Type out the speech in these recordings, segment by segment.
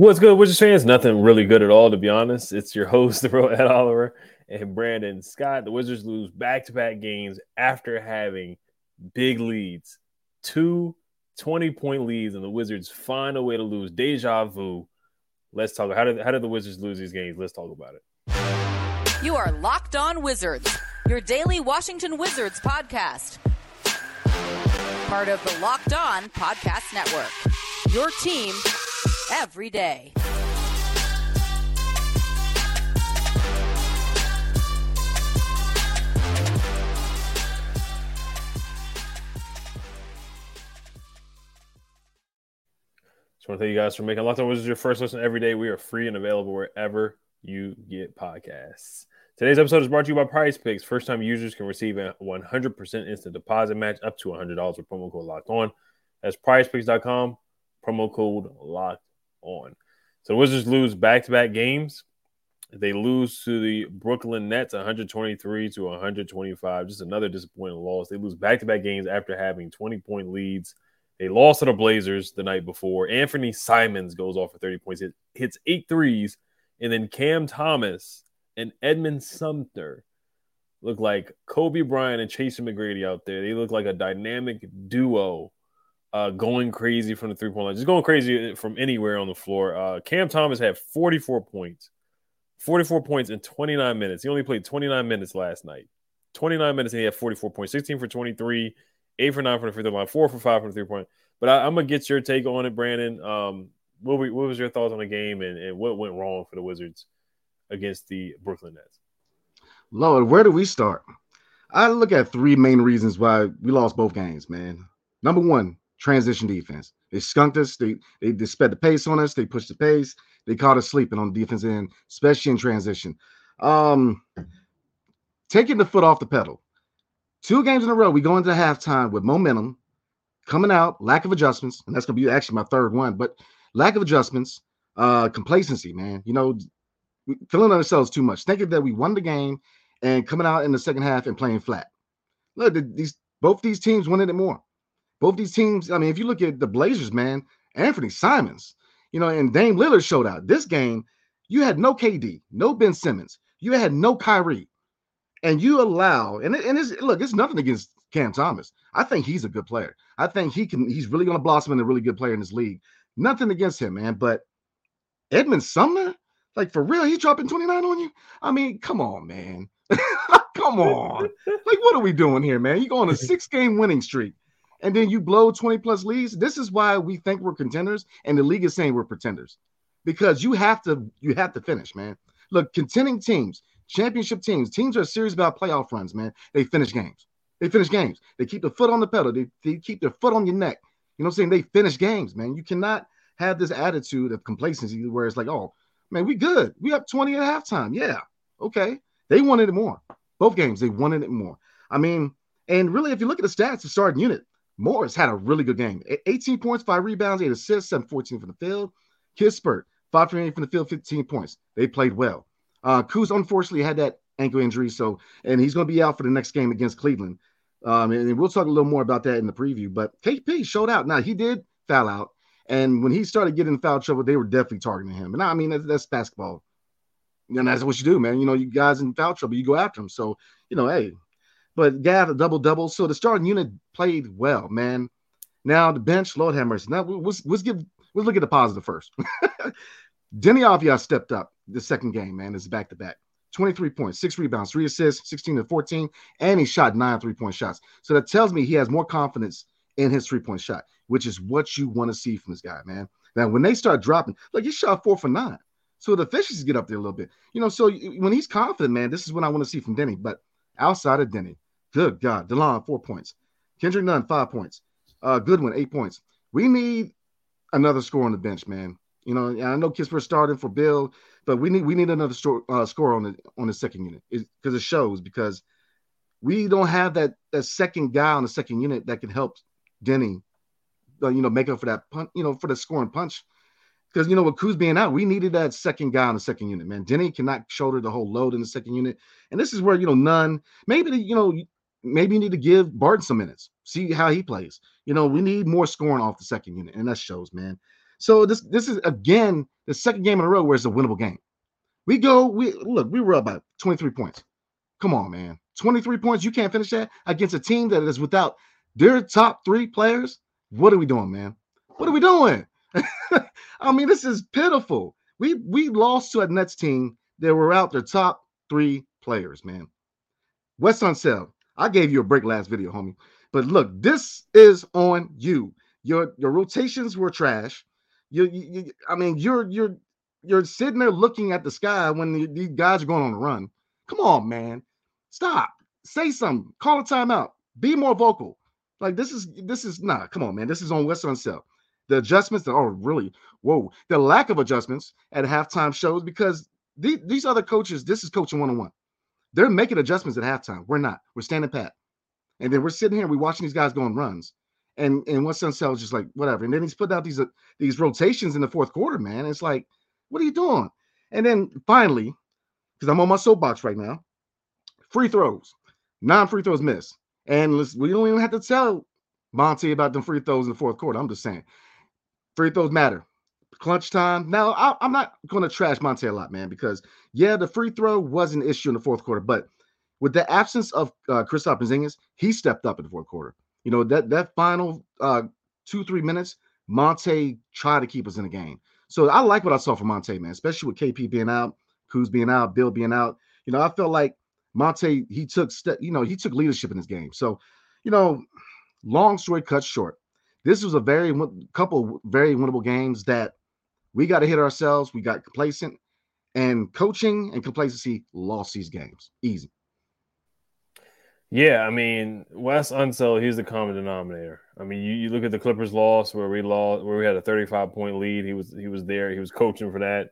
What's good, Wizards fans? Nothing really good at all, to be honest. It's your host, the real Ed Oliver, and Brandon Scott. The Wizards lose back to back games after having big leads. Two 20 point leads, and the Wizards find a way to lose. Deja vu. Let's talk. How did, how did the Wizards lose these games? Let's talk about it. You are Locked On Wizards, your daily Washington Wizards podcast. Part of the Locked On Podcast Network. Your team every day. Just want to thank you guys for making Locked On Wizards your first listen every day. We are free and available wherever you get podcasts. Today's episode is brought to you by Prize Picks. First time users can receive a 100% instant deposit match up to $100 with promo code locked on. That's prizepicks.com, promo code locked on. So the Wizards lose back to back games. They lose to the Brooklyn Nets 123 to 125. Just another disappointing loss. They lose back to back games after having 20 point leads. They lost to the Blazers the night before. Anthony Simons goes off for 30 points, hit, hits eight threes. And then Cam Thomas and Edmond Sumner look like Kobe Bryant and Chase McGrady out there. They look like a dynamic duo uh, going crazy from the three point line, just going crazy from anywhere on the floor. Uh, Cam Thomas had 44 points, 44 points in 29 minutes. He only played 29 minutes last night. 29 minutes and he had 44 points, 16 for 23, 8 for 9 from the free throw line, 4 for 5 from the three point. But I, am going to get your take on it, Brandon. Um, what, were, what was your thoughts on the game and, and what went wrong for the Wizards against the Brooklyn Nets? Lord, where do we start? I look at three main reasons why we lost both games, man. Number one, transition defense. They skunked us. They, they they sped the pace on us. They pushed the pace. They caught us sleeping on the defense end, especially in transition. Um, taking the foot off the pedal. Two games in a row, we go into halftime with momentum, coming out, lack of adjustments, and that's gonna be actually my third one. But lack of adjustments, uh, complacency, man. You know, feeling ourselves too much, thinking that we won the game, and coming out in the second half and playing flat. Look, these both these teams wanted it more. Both these teams, I mean, if you look at the Blazers, man, Anthony Simons, you know, and Dame Lillard showed out. This game, you had no KD, no Ben Simmons, you had no Kyrie, and you allow, and, it, and it's look, it's nothing against Cam Thomas. I think he's a good player. I think he can, he's really going to blossom into a really good player in this league. Nothing against him, man. But Edmond Sumner, like for real, he's dropping 29 on you. I mean, come on, man. come on. Like, what are we doing here, man? You go on a six game winning streak and then you blow 20 plus leads. This is why we think we're contenders, and the league is saying we're pretenders. Because you have to, you have to finish, man. Look, contending teams, championship teams, teams are serious about playoff runs, man. They finish games. They finish games. They keep the foot on the pedal. They, they keep their foot on your neck. You know what I'm saying? They finish games, man. You cannot have this attitude of complacency where it's like, oh, man, we good. We up 20 at halftime. Yeah. Okay. They wanted it more. Both games, they wanted it more. I mean, and really, if you look at the stats, the starting unit, Morris had a really good game 18 points, five rebounds, eight assists, 7 14 from the field. Kispert, 5 from the field, 15 points. They played well. Uh, Kuz unfortunately had that ankle injury, so and he's going to be out for the next game against Cleveland. Um, and, and, we'll talk a little more about that in the preview. But KP showed out. Now he did foul out, and when he started getting foul trouble, they were definitely targeting him. And I mean that's, that's basketball, and that's what you do, man. You know, you guys in foul trouble, you go after them. So you know, hey, but Gaff a double double. So the starting unit played well, man. Now the bench, Lord have mercy. Now let's, let's give let's look at the positive first. Deni Avdija stepped up the second game, man. Is back to back. 23 points, six rebounds, three assists, 16 to 14, and he shot nine three point shots. So that tells me he has more confidence in his three point shot, which is what you want to see from this guy, man. Now, when they start dropping, like he shot four for nine. So the efficiency get up there a little bit. You know, so when he's confident, man, this is what I want to see from Deni. But outside of Deni. good God, Delon, four points. Kendrick Nunn, five points. Uh, Goodwin, eight points. We need another score on the bench, man. You know, I know Kispert starting for Beal, but we need we need another store, uh, score on the on the second unit because it, it, shows because we don't have that that second guy on the second unit that can help Deni, uh, you know, make up for that punch, you know, for the scoring punch. Because you know, with Kuz being out, we needed that second guy on the second unit, man. Deni cannot shoulder the whole load in the second unit, and this is where you know Nunn. maybe you know maybe you need to give Barton some minutes, see how he plays. You know, we need more scoring off the second unit, and that shows, man. So this this is again the second game in a row where it's a winnable game. We go, we look, we were up by 23 points. Come on, man. 23 points. You can't finish that against a team that is without their top three players. What are we doing, man? What are we doing? I mean, this is pitiful. We we lost to a Nets team that were out their top three players, man. Wes Unseld. I gave you a break last video, homie. But look, this is on you. Your your rotations were trash. You, you, you I mean, you're you're you're sitting there looking at the sky when the, these guys are going on a run. Come on, man. Stop. Say something. Call a timeout. Be more vocal. Like this is this is nah. Come on, man. This is on Wes Unseld. The adjustments that are really whoa. The lack of adjustments at halftime shows because these, these other coaches. This is coaching one on one. They're making adjustments at halftime. We're not. We're standing pat. And then we're sitting here, we're watching these guys going runs. And and Wes Unseld is just like, whatever. And then he's putting out these uh, these rotations in the fourth quarter, man. It's like, what are you doing? And then finally, because I'm on my soapbox right now, free throws, non-free throws missed. And we don't even have to tell Monte about the free throws in the fourth quarter. I'm just saying, free throws matter. Clutch time. Now, I, am not going to trash Monte a lot, man, because yeah, the free throw was an issue in the fourth quarter, but with the absence of uh, Kristaps Porzingis, he stepped up in the fourth quarter. You know that that final uh, two three minutes, Monte tried to keep us in the game. So I like what I saw from Monte, man, especially with KP being out, Kuz being out, Beal being out. You know, I felt like Monte he took step, you know, he took leadership in this game. So, you know, long story cut short, this was a very couple very winnable games that we got to hit ourselves. We got complacent, and coaching and complacency lost these games easy. Yeah, I mean, Wes Unseld, he's the common denominator. I mean, you, you look at the Clippers loss where we lost where we had a 35 point lead. He was he was there, he was coaching for that.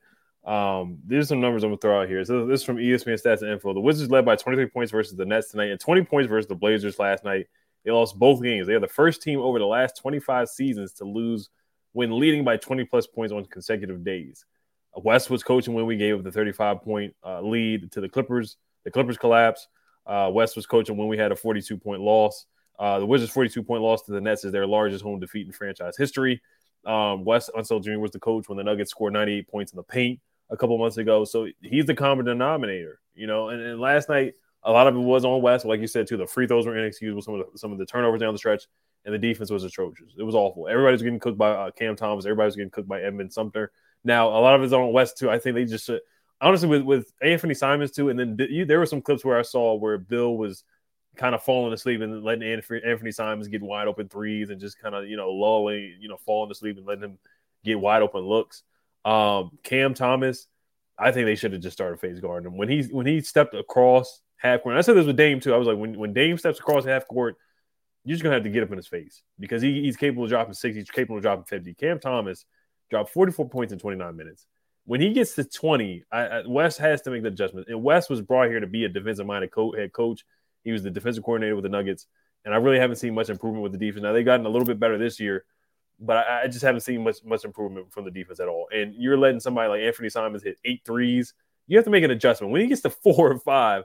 Um, these are some numbers I'm gonna throw out here. So this is from ESPN Stats and Info. The Wizards led by 23 points versus the Nets tonight, and 20 points versus the Blazers last night. They lost both games. They are the first team over the last 25 seasons to lose when leading by 20 plus points on consecutive days. Wes was coaching when we gave up the 35 point uh, lead to the Clippers. The Clippers collapsed. Uh, Wes was coaching when we had a 42 point loss. Uh, the Wizards' 42 point loss to the Nets is their largest home defeat in franchise history. Um, Wes Unseld Jr. was the coach when the Nuggets scored 98 points in the paint a couple months ago. So he's the common denominator, you know. And, and, last night, a lot of it was on Wes, like you said too. The free throws were inexcusable. Some of the some of the turnovers down the stretch, and the defense was atrocious. It was awful. Everybody was getting cooked by uh, Cam Thomas. Everybody was getting cooked by Edmond Sumner. Now a lot of it's on Wes too. I think they just uh, honestly with with Anthony Simons too, and then you, there were some clips where I saw where Beal was kind of falling asleep and letting Anthony, Anthony Simons get wide open threes and just kind of you know lulling, you know, falling asleep and letting him get wide open looks. Um, Cam Thomas, I think they should have just started face guarding him when he when he stepped across half court. I said this with Dame too. I was like, when when Dame steps across half court, you're just gonna have to get up in his face because he, he's capable of dropping 60, He's capable of dropping fifty. Cam Thomas dropped 44 points in 29 minutes when he gets to 20, I, I, Wes has to make the adjustment. And Wes was brought here to be a defensive minded co- head coach. He was the defensive coordinator with the Nuggets. And I really haven't seen much improvement with the defense. Now, they've gotten a little bit better this year, but I, I, just haven't seen much much improvement from the defense at all. And you're letting somebody like Anthony Simons hit eight threes. You have to make an adjustment. When he gets to four or five,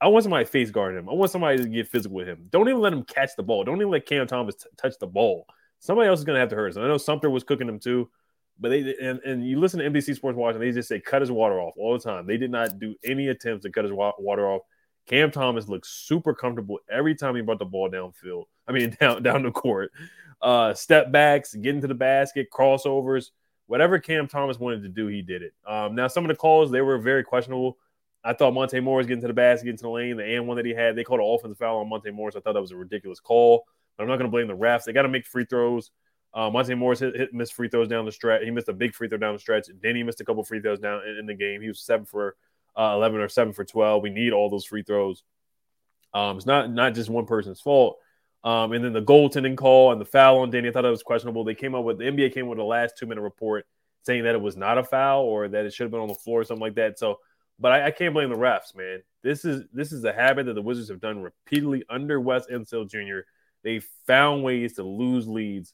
I want somebody face guard him. I want somebody to get physical with him. Don't even let him catch the ball. Don't even let Cam Thomas t- touch the ball. Somebody else is going to have to hurt. And I know Sumner was cooking him too. But they and, and you listen to NBC Sports Watch and they just say cut his water off all the time. They did not do any attempts to cut his wa- water off. Cam Thomas looked super comfortable every time he brought the ball downfield. I mean down down the court. Uh, step backs, getting to the basket, crossovers, whatever Cam Thomas wanted to do, he did it. Um, now some of the calls they were very questionable. I thought Monte Morris getting to the basket, getting to the lane, the and one that he had, they called an offensive foul on Monte Morris. I thought that was a ridiculous call. But I'm not going to blame the refs. They got to make free throws. Uh, Monte Morris hit, hit missed free throws down the stretch. He missed a big free throw down the stretch. Then he missed a couple free throws down in, in the game. He was seven for uh, eleven or seven for twelve. We need all those free throws. Um, it's not not just one person's fault. Um, and then the goaltending call and the foul on Danny, I thought that was questionable. They came up with the NBA came with a last two minute report saying that it was not a foul or that it should have been on the floor or something like that. So, but I, I can't blame the refs, man. This is this is a habit that the Wizards have done repeatedly under Wes Unseld Jr. They found ways to lose leads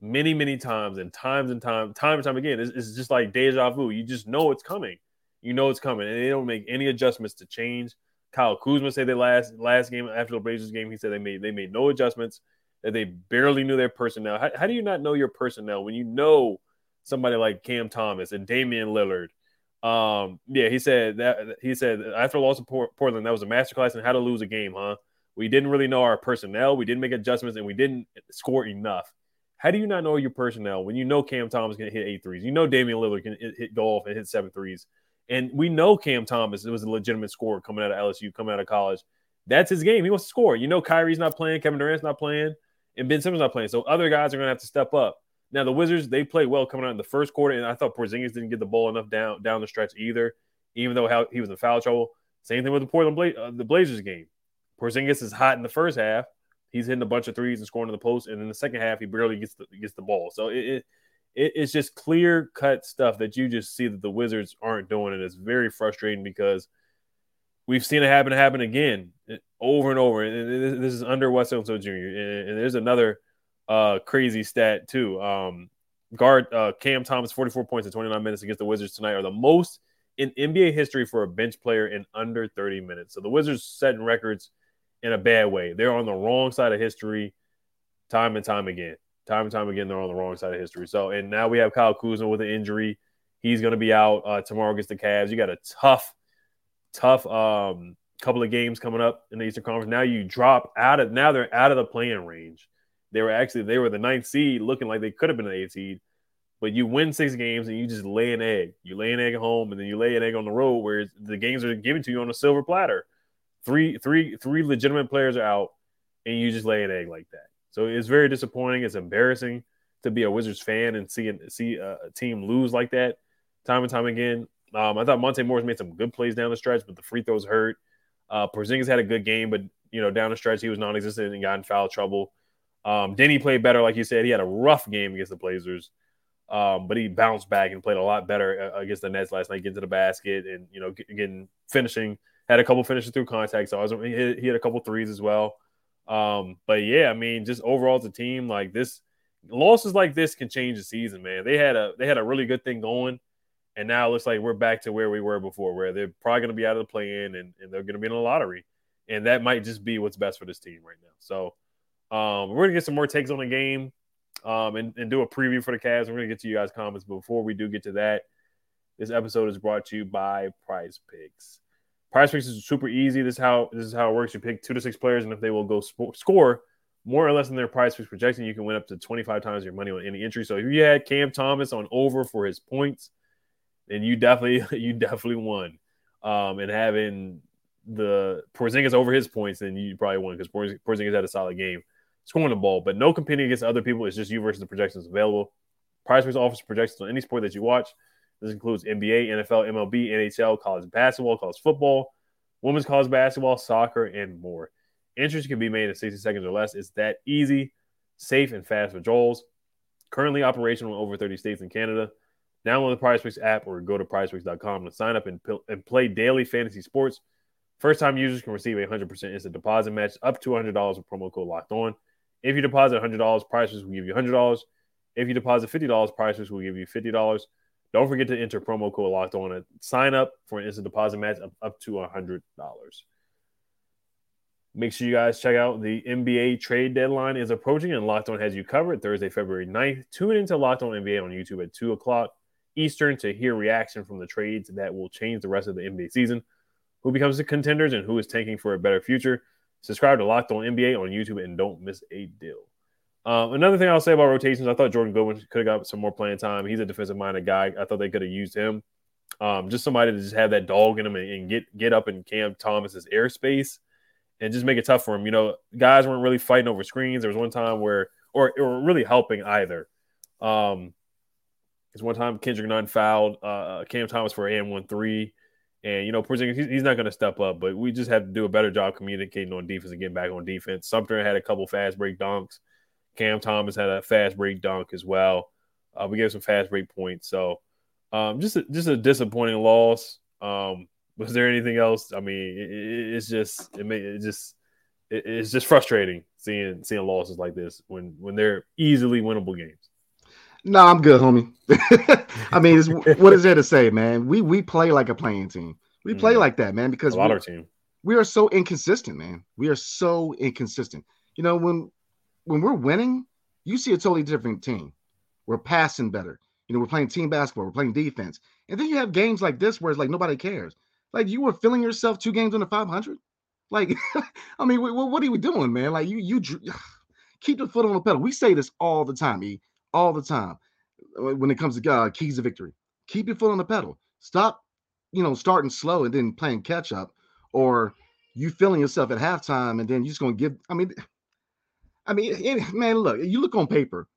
many, many times and times and time, time and time again. It's, it's just like deja vu. You just know it's coming. You know it's coming, and they don't make any adjustments to change. Kyle Kuzma said they last last game after the Blazers game, he said they made they made no adjustments. That they barely knew their personnel. How, how do you not know your personnel when you know somebody like Cam Thomas and Damian Lillard. Um, yeah, he said that he said after loss of Portland, that was a masterclass in how to lose a game, huh? We didn't really know our personnel, we didn't make adjustments, and we didn't score enough. How do you not know your personnel when you know Cam Thomas can hit eight threes? You know Damian Lillard can hit, hit go off and hit seven threes. And we know Cam Thomas was a legitimate scorer coming out of LSU, coming out of college. That's his game. He wants to score. You know Kyrie's not playing, Kevin Durant's not playing, and Ben Simmons not playing. So other guys are going to have to step up. Now the Wizards they played well coming out in the first quarter, and I thought Porzingis didn't get the ball enough down down the stretch either, even though how he was in foul trouble. Same thing with the Portland Bla- uh, the Blazers game. Porzingis is hot in the first half. He's hitting a bunch of threes and scoring in the post, and in the second half he barely gets the, gets the ball. So it, it it's just clear cut stuff that you just see that the Wizards aren't doing, and it's very frustrating because we've seen it happen happen again over and over. And this is under Wes Unseld Jr. And there's another uh, crazy stat too. Um, guard uh, Cam Thomas, 44 points in 29 minutes against the Wizards tonight, are the most in NBA history for a bench player in under 30 minutes. So the Wizards setting records in a bad way. They're on the wrong side of history, time and time again. Time and time again, they're on the wrong side of history. So, and now we have Kyle Kuzma with an injury. He's going to be out uh, tomorrow against the Cavs. You got a tough, tough um, couple of games coming up in the Eastern Conference. Now you drop out of now they're out of the playing range. They were actually they were the ninth seed, looking like they could have been an eighth seed. But you win six games and you just lay an egg. You lay an egg at home and then you lay an egg on the road where the games are given to you on a silver platter. Three, three, three legitimate players are out, and you just lay an egg like that. So it's very disappointing. It's embarrassing to be a Wizards fan and see see a team lose like that time and time again. Um, I thought Monte Morris made some good plays down the stretch, but the free throws hurt. Uh, Porzingis had a good game, but you know down the stretch he was non-existent and got in foul trouble. Um, Deni played better, like you said. He had a rough game against the Blazers, um, but he bounced back and played a lot better uh, against the Nets last night, getting to the basket and you know getting finishing. Had a couple finishes through contact, so I was he he had a couple threes as well. Um, but yeah, I mean, just overall as a team, like this, losses like this can change the season, man. They had a they had a really good thing going, and now it looks like we're back to where we were before, where they're probably going to be out of the play in and, and they're going to be in a lottery, and that might just be what's best for this team right now. So um, we're gonna get some more takes on the game um, and, and do a preview for the Cavs. We're gonna get to you guys' comments, but before we do get to that, this episode is brought to you by Prize Picks. Prize Picks is super easy. This is how this is how it works. You pick two to six players, and if they will go sp- score more or less than their Prize Picks projection, you can win up to twenty five times your money on any entry. So if you had Cam Thomas on over for his points, then you definitely you definitely won. Um, and having the Porzingis over his points, then you probably won because Porzingis had a solid game scoring the ball, but no competing against other people. It's just you versus the projections available. Prize Picks offers projections on any sport that you watch. This includes NBA, NFL, MLB, NHL, college basketball, college football, women's college basketball, soccer, and more. Interest can be made in 60 seconds or less. It's that easy, safe, and fast withdrawals. Currently operational in over 30 states and Canada. Download the Prize Picks app or go to prizepicks.com to sign up and, and play daily fantasy sports. First time users can receive a 100% instant deposit match up to $100 with promo code locked on. If you deposit $100, prices will give you $100. If you deposit $50, prices will give you $50. Don't forget to enter promo code locked on and sign up for an instant deposit match of up to $100. Make sure you guys check out the NBA trade deadline is approaching and Locked On has you covered Thursday, February 9th. Tune into Locked On NBA on YouTube at 2 o'clock Eastern to hear reaction from the trades that will change the rest of the NBA season. Who becomes the contenders and who is tanking for a better future? Subscribe to Locked On NBA on YouTube and don't miss a deal. Um, another thing I'll say about rotations, I thought Jordan Goodwin could have got some more playing time. He's a defensive minded guy. I thought they could have used him. Um, just somebody to just have that dog in him and, and, get get up in Cam Thomas's airspace and just make it tough for him. You know, guys weren't really fighting over screens. There was one time where, or, really helping either. Um, because one time Kendrick Nunn fouled uh, Cam Thomas for an one three. And you know, Porzingis, he's not going to step up, but we just have to do a better job communicating on defense and getting back on defense. Sumner had a couple fast break dunks. Cam Thomas had a fast break dunk as well. Uh, we gave some fast break points, so um, just a, just a disappointing loss. Um, was there anything else? I mean, it, it, it's just it, may, it just it, it's just frustrating seeing seeing losses like this when when they're easily winnable games. No, I'm good, homie. I mean, what is there to say, man? We we play like a playing team. We play mm. like that, man, because a lot we, of team. We are so inconsistent, man. We are so inconsistent. You know, when when we're winning, you see a totally different team. We're passing better. You You know, we're playing team basketball, we're playing defense. And then you have games like this where it's like nobody cares. Like you were filling yourself two games under 500. Like, I mean, what, what are we doing, man? Like you, you keep the foot on the pedal. We say this all the time, E, all the time when it comes to uh, keys to victory. Keep your foot on the pedal. Stop, you know, starting slow and then playing catch up, or you feeling yourself at halftime and then you're just gonna give. I mean, I mean, man, look, you look on paper.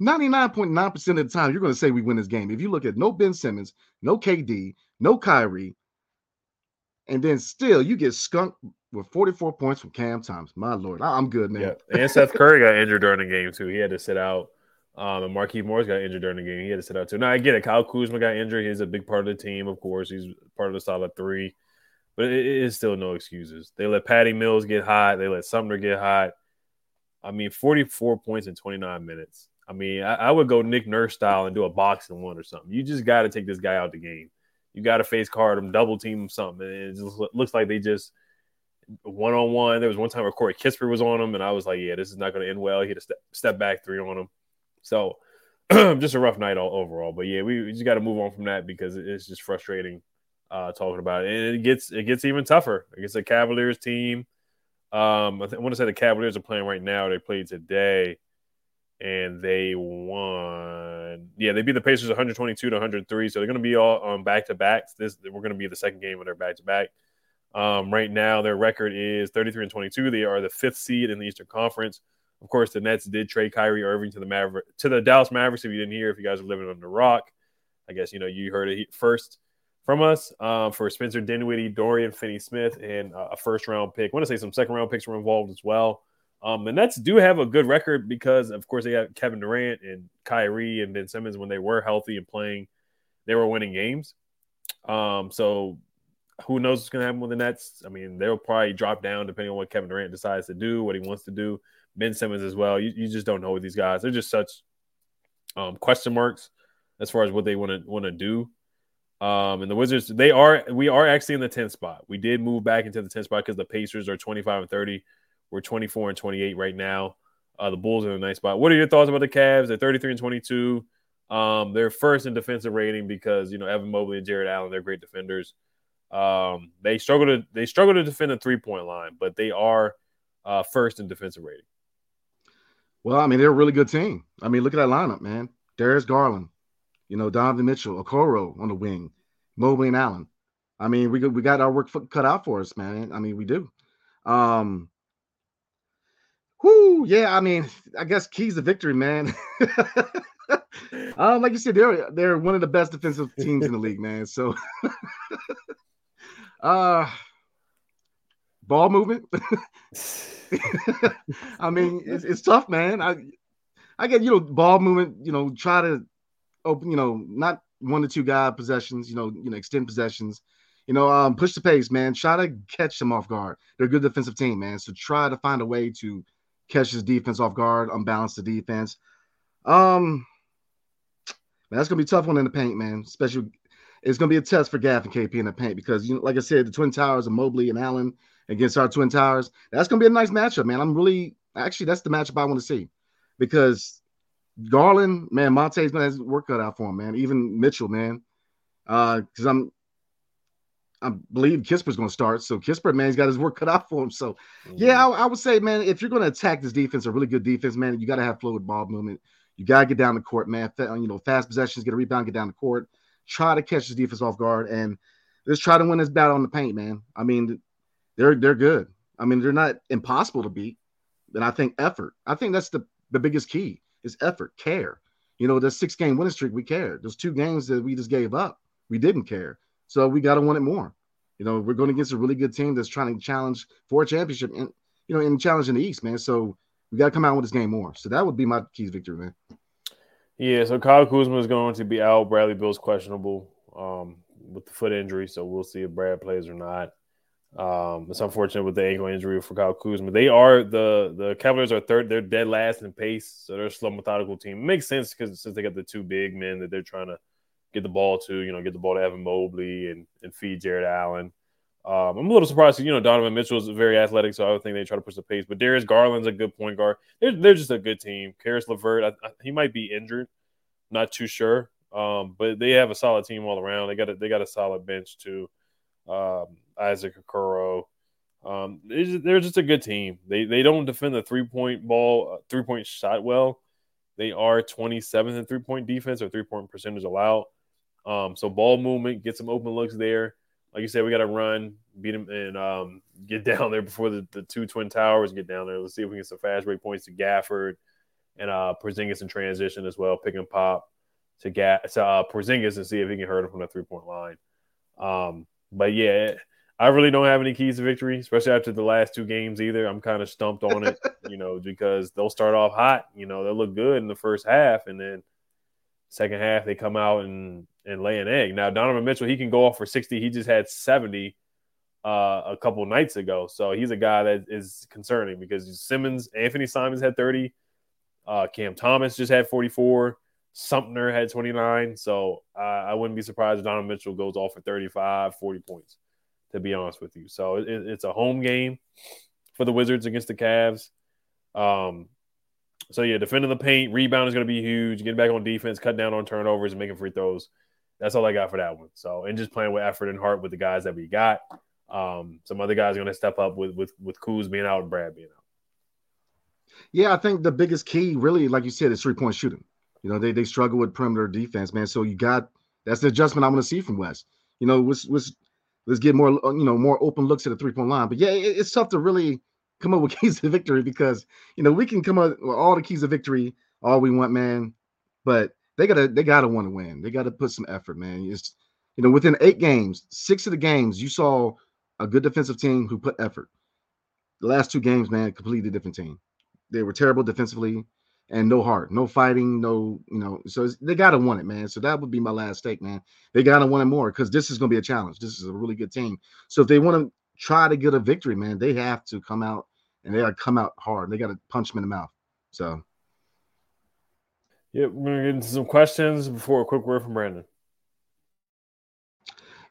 99.9% of the time, you're going to say we win this game. If you look at no Ben Simmons, no KD, no Kyrie, and then still you get skunked with 44 points from Cam Thomas. My lord, I'm good, man. Yeah. And Seth Curry got injured during the game too. He had to sit out. Um, and Markieff Morris got injured during the game. He had to sit out too. Now I get it. Kyle Kuzma got injured. He's a big part of the team, of course. He's part of the solid three, but it is still no excuses. They let Patty Mills get hot. They let Sumner get hot. I mean, 44 points in 29 minutes. I mean, I, I would go Nick Nurse style and do a boxing one or something. You just got to take this guy out the game. You got to face card him, double team him, something. And it just looks like they just one on one. There was one time where Corey Kispert was on him, and I was like, yeah, this is not going to end well. He had a step, step back three on him. So just a rough night all overall. But yeah, we, we just got to move on from that because it's just frustrating uh, talking about it. And it gets it gets even tougher against the Cavaliers team. Um, I, th- I want to say the Cavaliers are playing right now. They played today, and they won. Yeah, they beat the Pacers 122 to 103. So they're going to be all on back to backs. This we're going to be the second game when they're back to back. Um, right now, their record is 33 and 22. They are the fifth seed in the Eastern Conference. Of course, the Nets did trade Kyrie Irving to the Maver- to the Dallas Mavericks. If you didn't hear, if you guys are living on the rock, I guess you know you heard it first from us uh, for Spencer Dinwiddie, Dorian Finney-Smith, and uh, a first round pick. I want to say some second round picks were involved as well. Um, the Nets do have a good record because, of course, they have Kevin Durant and Kyrie and Ben Simmons when they were healthy and playing, they were winning games. Um, so who knows what's going to happen with the Nets? I mean, they'll probably drop down depending on what Kevin Durant decides to do, what he wants to do. Ben Simmons as well. You, you just don't know with these guys. They're just such um, question marks as far as what they want to want to do. Um, and the Wizards, they are we are actually in the 10th spot. We did move back into the 10th spot because the Pacers are 25 and 30. We're 24 and 28 right now. Uh, the Bulls are in a nice spot. What are your thoughts about the Cavs? They're 33 and 22. Um, they're first in defensive rating because you know Evan Mobley and Jarrett Allen, they're great defenders. Um, they struggle to they struggle to defend a three point line, but they are uh, first in defensive rating. Well, I mean, they're a really good team. I mean, look at that lineup, man. Darius Garland, you know, Donovan Mitchell, Okoro on the wing, Mobley and Allen. I mean, we we got our work cut out for us, man. I mean, we do. Um, whoo, yeah. I mean, I guess keys to victory, man. um, like you said, they're they're one of the best defensive teams in the league, man. So, uh, ball movement. I mean, it's, it's tough, man. I I get you know ball movement. You know, try to open. You know, not one to two guy possessions. You know, you know, extend possessions. You know, um, push the pace, man. Try to catch them off guard. They're a good defensive team, man. So try to find a way to catch his defense off guard, unbalance the defense. Um, man, that's gonna be a tough one in the paint, man. Especially, it's gonna be a test for Gaff and KP in the paint because you know, like I said, the Twin Towers of Mobley and Allen against our Twin Towers. That's gonna be a nice matchup, man. I'm really actually that's the matchup I want to see because Garland, man, Monte's gonna work cut out for him, man. Even Mitchell, man. Uh, because I'm I believe Kispert's going to start. So Kispert, man, he's got his work cut out for him. So, mm-hmm. yeah, I, I, would say, man, if you're going to attack this defense, a really good defense, man, you got to have fluid ball movement. You got to get down the court, man. You know, fast possessions, get a rebound, get down the court, try to catch this defense off guard, and just try to win this battle on the paint, man. I mean, they're they're good. I mean, they're not impossible to beat. And I think effort. I think that's the the biggest key is effort, care. You know, the six game winning streak, we cared. Those two games that we just gave up, we didn't care. So we got to want it more. You know, we're going against a really good team that's trying to challenge for a championship and you know, and challenge in the East, man. So we got to come out with this game more. So that would be my keys victory, man. Yeah, so Kyle Kuzma is going to be out. Bradley Beal's questionable um, with the foot injury, so we'll see if Brad plays or not. Um, it's unfortunate with the ankle injury for Kyle Kuzma. They are the the Cavaliers are third. They're dead last in pace, so they're a slow, methodical team. It makes sense because since they got the two big men that they're trying to get the ball to, you know, get the ball to Evan Mobley and and feed Jarrett Allen. Um, I'm a little surprised. You know, Donovan Mitchell is very athletic, so I would think they try to push the pace. But Darius Garland's a good point guard. They're, they're just a good team. Caris LeVert, I, I, he might be injured. Not too sure. Um, but they have a solid team all around. They got a, they got a solid bench too. Um, Isaac Okoro. Um, they're just a good team. They they don't defend the three point ball, uh, three point shot well. They are 27th in three point defense or three point percentage allowed. Um, so ball movement, get some open looks there. Like you said, we got to run, beat them, and um, get down there before the, the two twin towers get down there. Let's see if we can get some fast break points to Gafford and uh, Porzingis in transition as well. Pick and pop to Ga- to uh, Porzingis and see if he can hurt him from the three point line. Um, but yeah, I really don't have any keys to victory, especially after the last two games either. I'm kind of stumped on it, you know, because they'll start off hot, you know, they'll look good in the first half, and then second half they come out and and lay an egg. Now Donovan Mitchell, he can go off for 60. He just had 70 uh, a couple nights ago, so he's a guy that is concerning because Simmons, Anthony Simons had 30, uh, Cam Thomas just had 44. Sumner had 29. So uh, I wouldn't be surprised if Donovan Mitchell goes off for 35, 40 points, to be honest with you. So it, it's a home game for the Wizards against the Cavs. Um, so yeah, defending the paint, rebound is going to be huge. Getting back on defense, cut down on turnovers, and making free throws. That's all I got for that one. So and just playing with effort and heart with the guys that we got. Um, some other guys are going to step up with with with Kuz being out and Brad being out. Yeah, I think the biggest key, really, like you said, is three point shooting. You know, they they struggle with perimeter defense, man. So you got that's the adjustment I want to see from Wes. You know, let's let's let's get more uh, you know more open looks at the three point line. But yeah, it, it's tough to really come up with keys to victory because you know we can come up with all the keys of victory all we want, man. But they gotta they gotta want to win. They gotta put some effort, man. It's you know within eight games, six of the games you saw a good defensive team who put effort. The last two games, man, completely different team. They were terrible defensively and no heart, no fighting, no, you know. So they got to want it, man. So that would be my last take, man. They got to want it more because this is going to be a challenge. This is a really good team. So if they want to try to get a victory, man, they have to come out and they got to come out hard. They got to punch them in the mouth. So, yeah, we're going to get into some questions before a quick word from Brandon.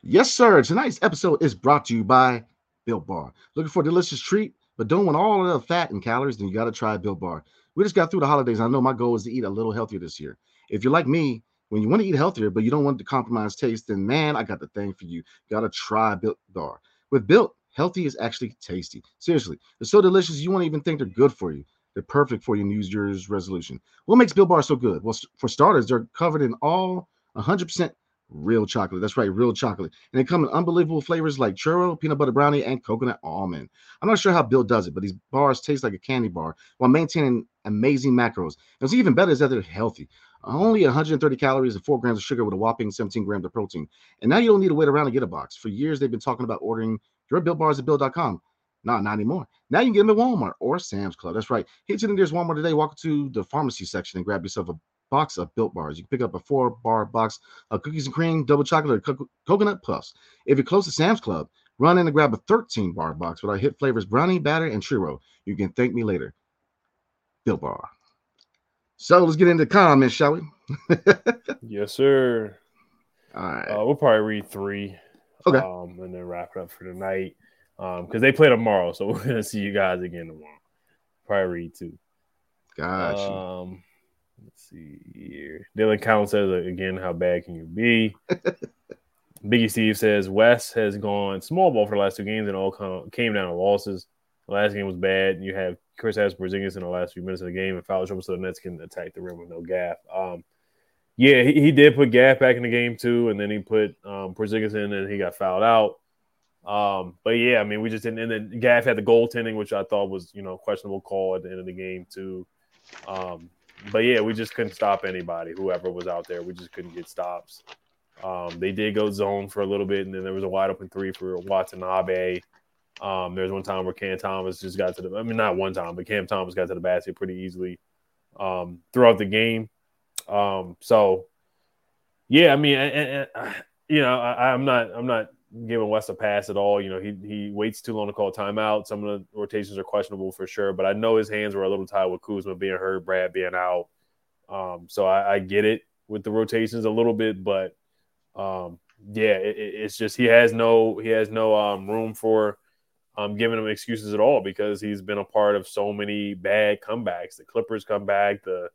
Yes, sir. Tonight's episode is brought to you by Built Bar. Looking for a delicious treat, but don't want all of the fat and calories? Then you got to try Built Bar. We just got through the holidays. I know my goal is to eat a little healthier this year. If you're like me, when you want to eat healthier, but you don't want to compromise taste, then man, I got the thing for you. you got to try Built Bar. With Built, healthy is actually tasty. Seriously, they're so delicious you won't even think they're good for you. They're perfect for your New Year's resolution. What makes Built Bar so good? Well, for starters, they're covered in all 100% real chocolate. That's right, real chocolate. And they come in unbelievable flavors like churro, peanut butter brownie, and coconut almond. I'm not sure how Built does it, but these bars taste like a candy bar while maintaining amazing macros. And what's even better is that they're healthy. Only 130 calories and 4 grams of sugar with a whopping 17 grams of protein. And now you don't need to wait around to get a box. For years, they've been talking about ordering your Built bars at Built.com. Not, not anymore. Now you can get them at Walmart or Sam's Club. That's right. Hit to the nearest Walmart today. Walk to the pharmacy section and grab yourself a box of built bars. You can pick up a four bar box of cookies and cream, double chocolate, or co- coconut puffs. If you're close to Sam's Club, run in and grab a 13 bar box with our hit flavors brownie, batter, and churro. You can thank me later. Built bar. So let's get into the comments, shall we? yes, sir. All right. Uh, we'll probably read three. Okay. Um, and then wrap it up for tonight. Um, because they play tomorrow, so we're gonna see you guys again tomorrow. Probably read two. Gotcha. Um, Let's see here. Dylan Count says again, how bad can you be? Biggie Steve says Wes has gone small ball for the last two games and all come, came down to losses. The last game was bad. You have Kristaps Porzingis in the last few minutes of the game and foul trouble, so the Nets can attack the rim with no gap. Um, yeah, he, he did put Gaff back in the game too, and then he put um, Porzingis in, and he got fouled out. Um, but yeah, I mean, we just didn't. And then Gaff had the goaltending, which I thought was you know questionable call at the end of the game too. Um, but yeah, we just couldn't stop anybody, whoever was out there. We just couldn't get stops. Um, they did go zone for a little bit, and then there was a wide open three for Watanabe. Um, there's one time where Cam Thomas just got to the, I mean, not one time, but Cam Thomas got to the basket pretty easily um, throughout the game. Um, so, yeah, I mean, and, and, you know, I, I'm not, I'm not giving Wes a pass at all. You know, he he waits too long to call timeout. Some of the rotations are questionable for sure, but I know his hands were a little tied with Kuzma being hurt, Brad being out. Um, so I, I, get it with the rotations a little bit, but um, yeah, it, it's just he has no he has no um, room for um, giving him excuses at all because he's been a part of so many bad comebacks. The Clippers come back, the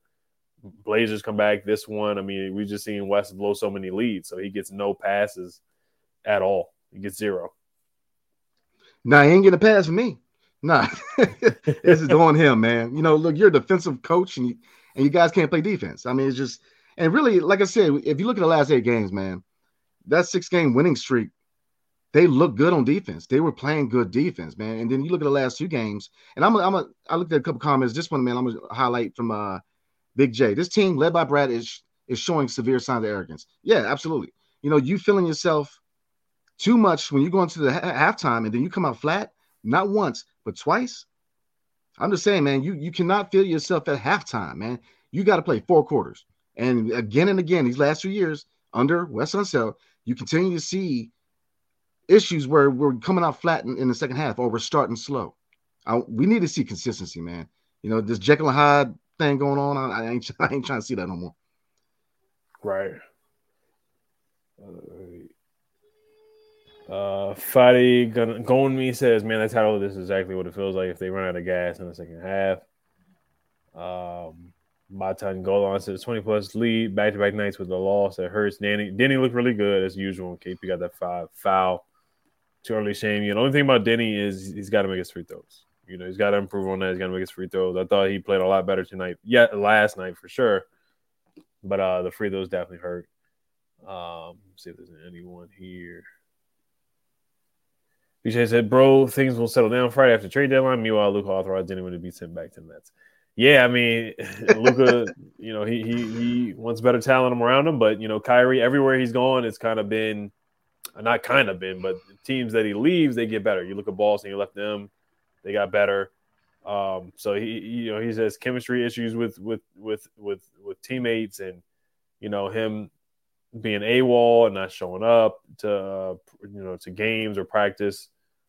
Blazers come back. This one, I mean, we just seen Wes blow so many leads, so he gets no passes at all. He gets zero. Nah, he ain't getting a pass from me. Nah, this is on him, man. You know, look, you're a defensive coach, and you, and you guys can't play defense. I mean, it's just, and really, like I said, if you look at the last eight games, man, that six game winning streak, they look good on defense. They were playing good defense, man. And then you look at the last two games, and I'm, a, I'm, a, I looked at a couple comments. This one, man, I'm gonna highlight from uh, Big J. This team led by Brad is is showing severe signs of arrogance. Yeah, absolutely. You know, you feeling yourself too much when you go into the ha- halftime and then you come out flat, not once, but twice. I'm just saying, man, you you cannot feel yourself at halftime, man. You got to play four quarters. And again and again, these last few years under Wes Unseld, you continue to see issues where we're coming out flat in, in the second half or we're starting slow. I, we need to see consistency, man. You know, this Jekyll and Hyde thing going on, I, I, ain't, I ain't trying to see that no more. Right. Uh, Fadi going me says, "Man, that's how this is exactly what it feels like if they run out of gas in the second half." Um, Matan Golan says, "20 plus lead, back to back nights with the loss that hurts." Danny, Danny looked really good as usual. KP got that five foul. Early shame you. The only thing about Deni is he's got to make his free throws. You know, he's got to improve on that. He's got to make his free throws. I thought he played a lot better tonight. Yeah, last night for sure. But uh the free throws definitely hurt. Um, see if there's anyone here. BJ said, "Bro, things will settle down Friday after trade deadline." Meanwhile, Luka authorized anyone to be sent back to the Nets. Yeah, I mean, Luka, you know, he he he wants better talent around him, but you know, Kyrie, everywhere he's gone, it's kind of been, not kind of been, but teams that he leaves, they get better. You look at Boston, he left them, they got better. Um, so he, you know, he has chemistry issues with with with with with teammates, and you know him being AWOL and not showing up to uh, you know to games or practice.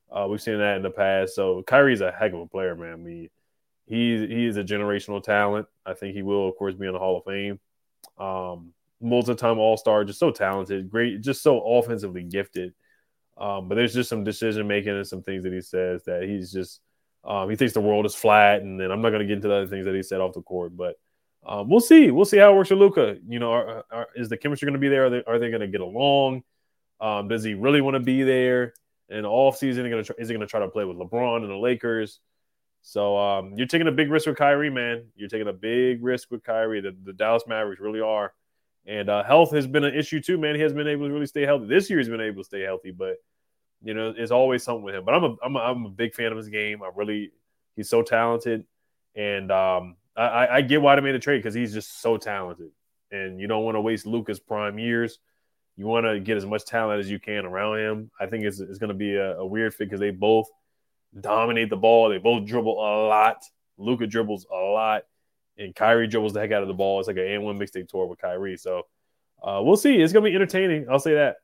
Uh, we've seen that in the past. So Kyrie's a heck of a player, man. I mean, he he is a generational talent. I think he will, of course, be in the Hall of Fame. Um, multi-time All Star, just so talented, great, just so offensively gifted. Um, but there's just some decision making and some things that he says that he's just um, he thinks the world is flat, and then I'm not going to get into the other things that he said off the court, but um, we'll see. We'll see how it works with Luka. You know, are, are, is the chemistry going to be there? Are they, are they going to get along? Um, does he really want to be there? And all season, gonna is he going to try to play with LeBron and the Lakers? So um, you're taking a big risk with Kyrie, man. You're taking a big risk with Kyrie. The, the Dallas Mavericks really are. And uh, health has been an issue too, man. He has been able to really stay healthy. This year, he's been able to stay healthy, but you know, it's always something with him. But I'm a, I'm a, I'm a big fan of his game. I really, he's so talented, and um, I, I get why they made the trade because he's just so talented, and you don't want to waste Luka's prime years. You want to get as much talent as you can around him. I think it's, it's going to be a, a weird fit because they both dominate the ball. They both dribble a lot. Luca dribbles a lot, and Kyrie dribbles the heck out of the ball. It's like an and one mixtape tour with Kyrie. So uh, we'll see. It's going to be entertaining. I'll say that.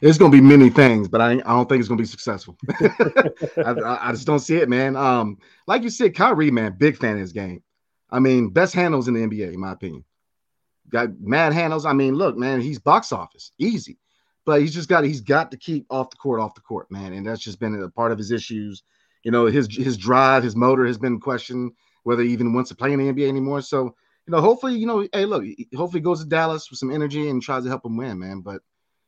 It's going to be many things, but I, I don't think it's going to be successful. I, I, just don't see it, man. Um, like you said, Kyrie, man, big fan of his game. I mean, best handles in the NBA, in my opinion. Got mad handles. I mean, look, man, he's box office, easy, but he's just got he's got to keep off the court, off the court, man, and that's just been a part of his issues. You know, his his drive, his motor has been questioned whether he even wants to play in the NBA anymore. So, you know, hopefully, you know, hey, look, hopefully goes to Dallas with some energy and tries to help him win, man. But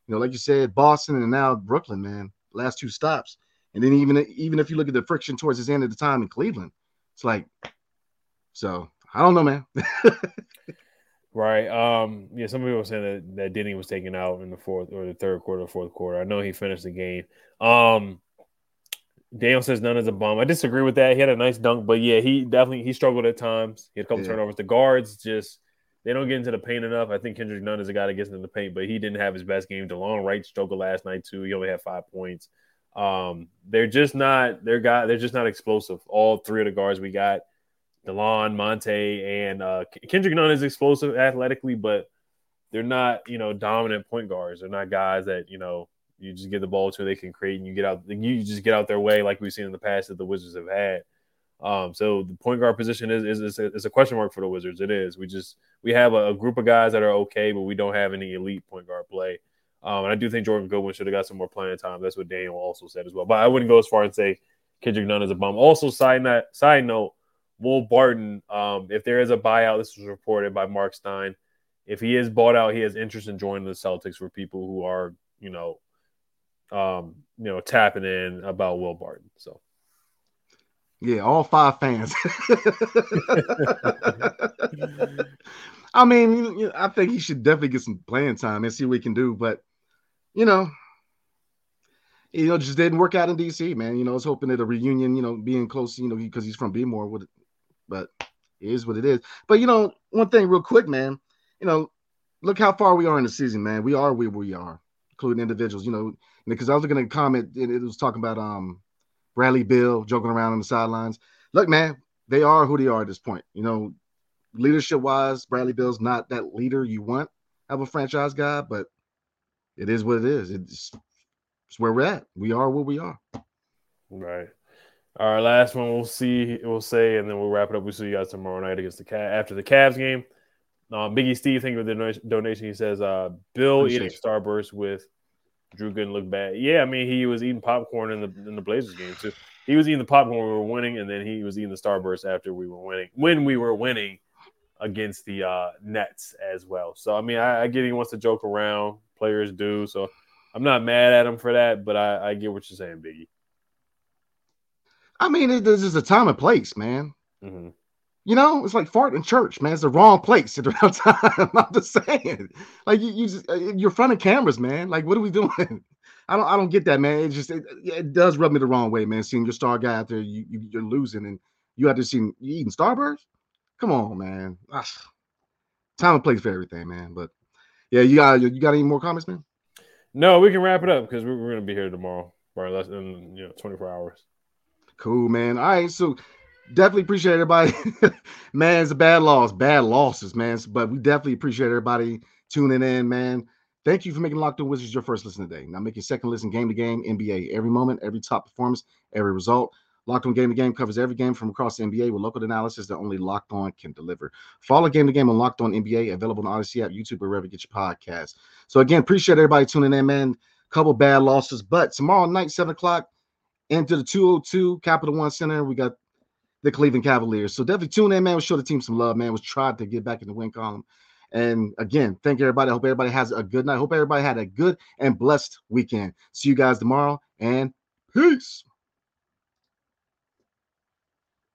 you know, like you said, Boston and now Brooklyn, man, last two stops. And then even even if you look at the friction towards his end of the time in Cleveland, it's like, so I don't know, man. right. Um. Yeah. Some people were saying that that Deni was taken out in the fourth or the third quarter, fourth quarter. I know he finished the game. Um. Daniel says Nunn is a bum. I disagree with that. He had a nice dunk, but yeah, he definitely he struggled at times. He had a couple yeah. turnovers. The guards just they don't get into the paint enough. I think Kendrick Nunn is a guy that gets into the paint, but he didn't have his best game. DeLon Wright struggled last night too. He only had five points. Um, they're just not they're guy they're just not explosive. All three of the guards we got, DeLon, Monte, and uh, Kendrick Nunn is explosive athletically, but they're not you know dominant point guards. They're not guys that you know you just get the ball to they can create and you get out you just get out their way like we've seen in the past that the Wizards have had. Um, so the point guard position is is, is, a, is a question mark for the Wizards. It is. We just we have a, a, group of guys that are okay, but we don't have any elite point guard play. Um, and I do think Jordan Goodwin should have got some more playing time. That's what Daniel also said as well. But I wouldn't go as far and say Kendrick Nunn is a bum. Also, side note, side note, Will Barton, um, if there is a buyout, this was reported by Marc Stein. If he is bought out, he has interest in joining the Celtics for people who are, you know, um, you know, tapping in about Will Barton. So yeah, all five fans. I mean, I think he should definitely get some playing time and see what he can do. But you know, you know, just didn't work out in DC, man. You know, I was hoping that a reunion, you know, being close, you know, because he's from Bmore, would, but it is what it is. But you know, one thing real quick, man. You know, look how far we are in the season, man. We are where we are, including individuals. You know, because I was looking at a comment, and it was talking about um Bradley Beal joking around on the sidelines. Look, man, they are who they are at this point. You know, leadership wise, Bradley Beal's not that leader you want of a franchise guy, but it is what it is. It's it's where we're at. We are where we are. Right. All right, last one we'll see, we'll say, and then we'll wrap it up. We'll see you guys tomorrow night against the cat after the Cavs game. Um, Biggie Steve, thank you for the donation. He says, uh, Bill Appreciate eating Starburst with Drew Gooden look bad. Yeah, I mean, he was eating popcorn in the in the Blazers game too. He was eating the popcorn when we were winning, and then he was eating the Starburst after we were winning. When we were winning against the uh, Nets as well. So I mean, I, I get he wants to joke around. Players do. So I'm not mad at him for that, but I, I get what you're saying, Biggie. I mean, it, this is a time and place, man. Mm-hmm. You know, it's like fart in church, man. It's the wrong place at the wrong time. I'm just saying, like you, you just, uh, you're front of cameras, man. Like, what are we doing? I don't, I don't get that, man. It just, it, it does rub me the wrong way, man. Seeing your star guy out there, you, you are losing, and you have to see you eating Starburst. Come on, man. Ugh. Time and place for everything, man. But yeah, you got you got any more comments, man? No, we can wrap it up because we're, we're going to be here tomorrow or less than you know 24 hours. Cool, man. All right, so definitely appreciate everybody. man, it's a bad loss, bad losses, man. But we definitely appreciate everybody tuning in, man. Thank you for making Locked On Wizards your first listen today. Now make your second listen game to game, NBA, every moment, every top performance, every result. Locked On Game to Game covers every game from across the NBA with local analysis that only Locked On can deliver. Follow Game to Game on Locked On NBA, available on Audacy app, YouTube, or wherever you get your podcast. So again, appreciate everybody tuning in, man. Couple bad losses, but tomorrow night, seven o'clock, into the 202 Capital One Center, we got the Cleveland Cavaliers. So definitely tune in, man. We'll show the team some love, man. We'll try to get back in the win column. And again, thank you, everybody. I hope everybody has a good night. Hope everybody had a good and blessed weekend. See you guys tomorrow and peace.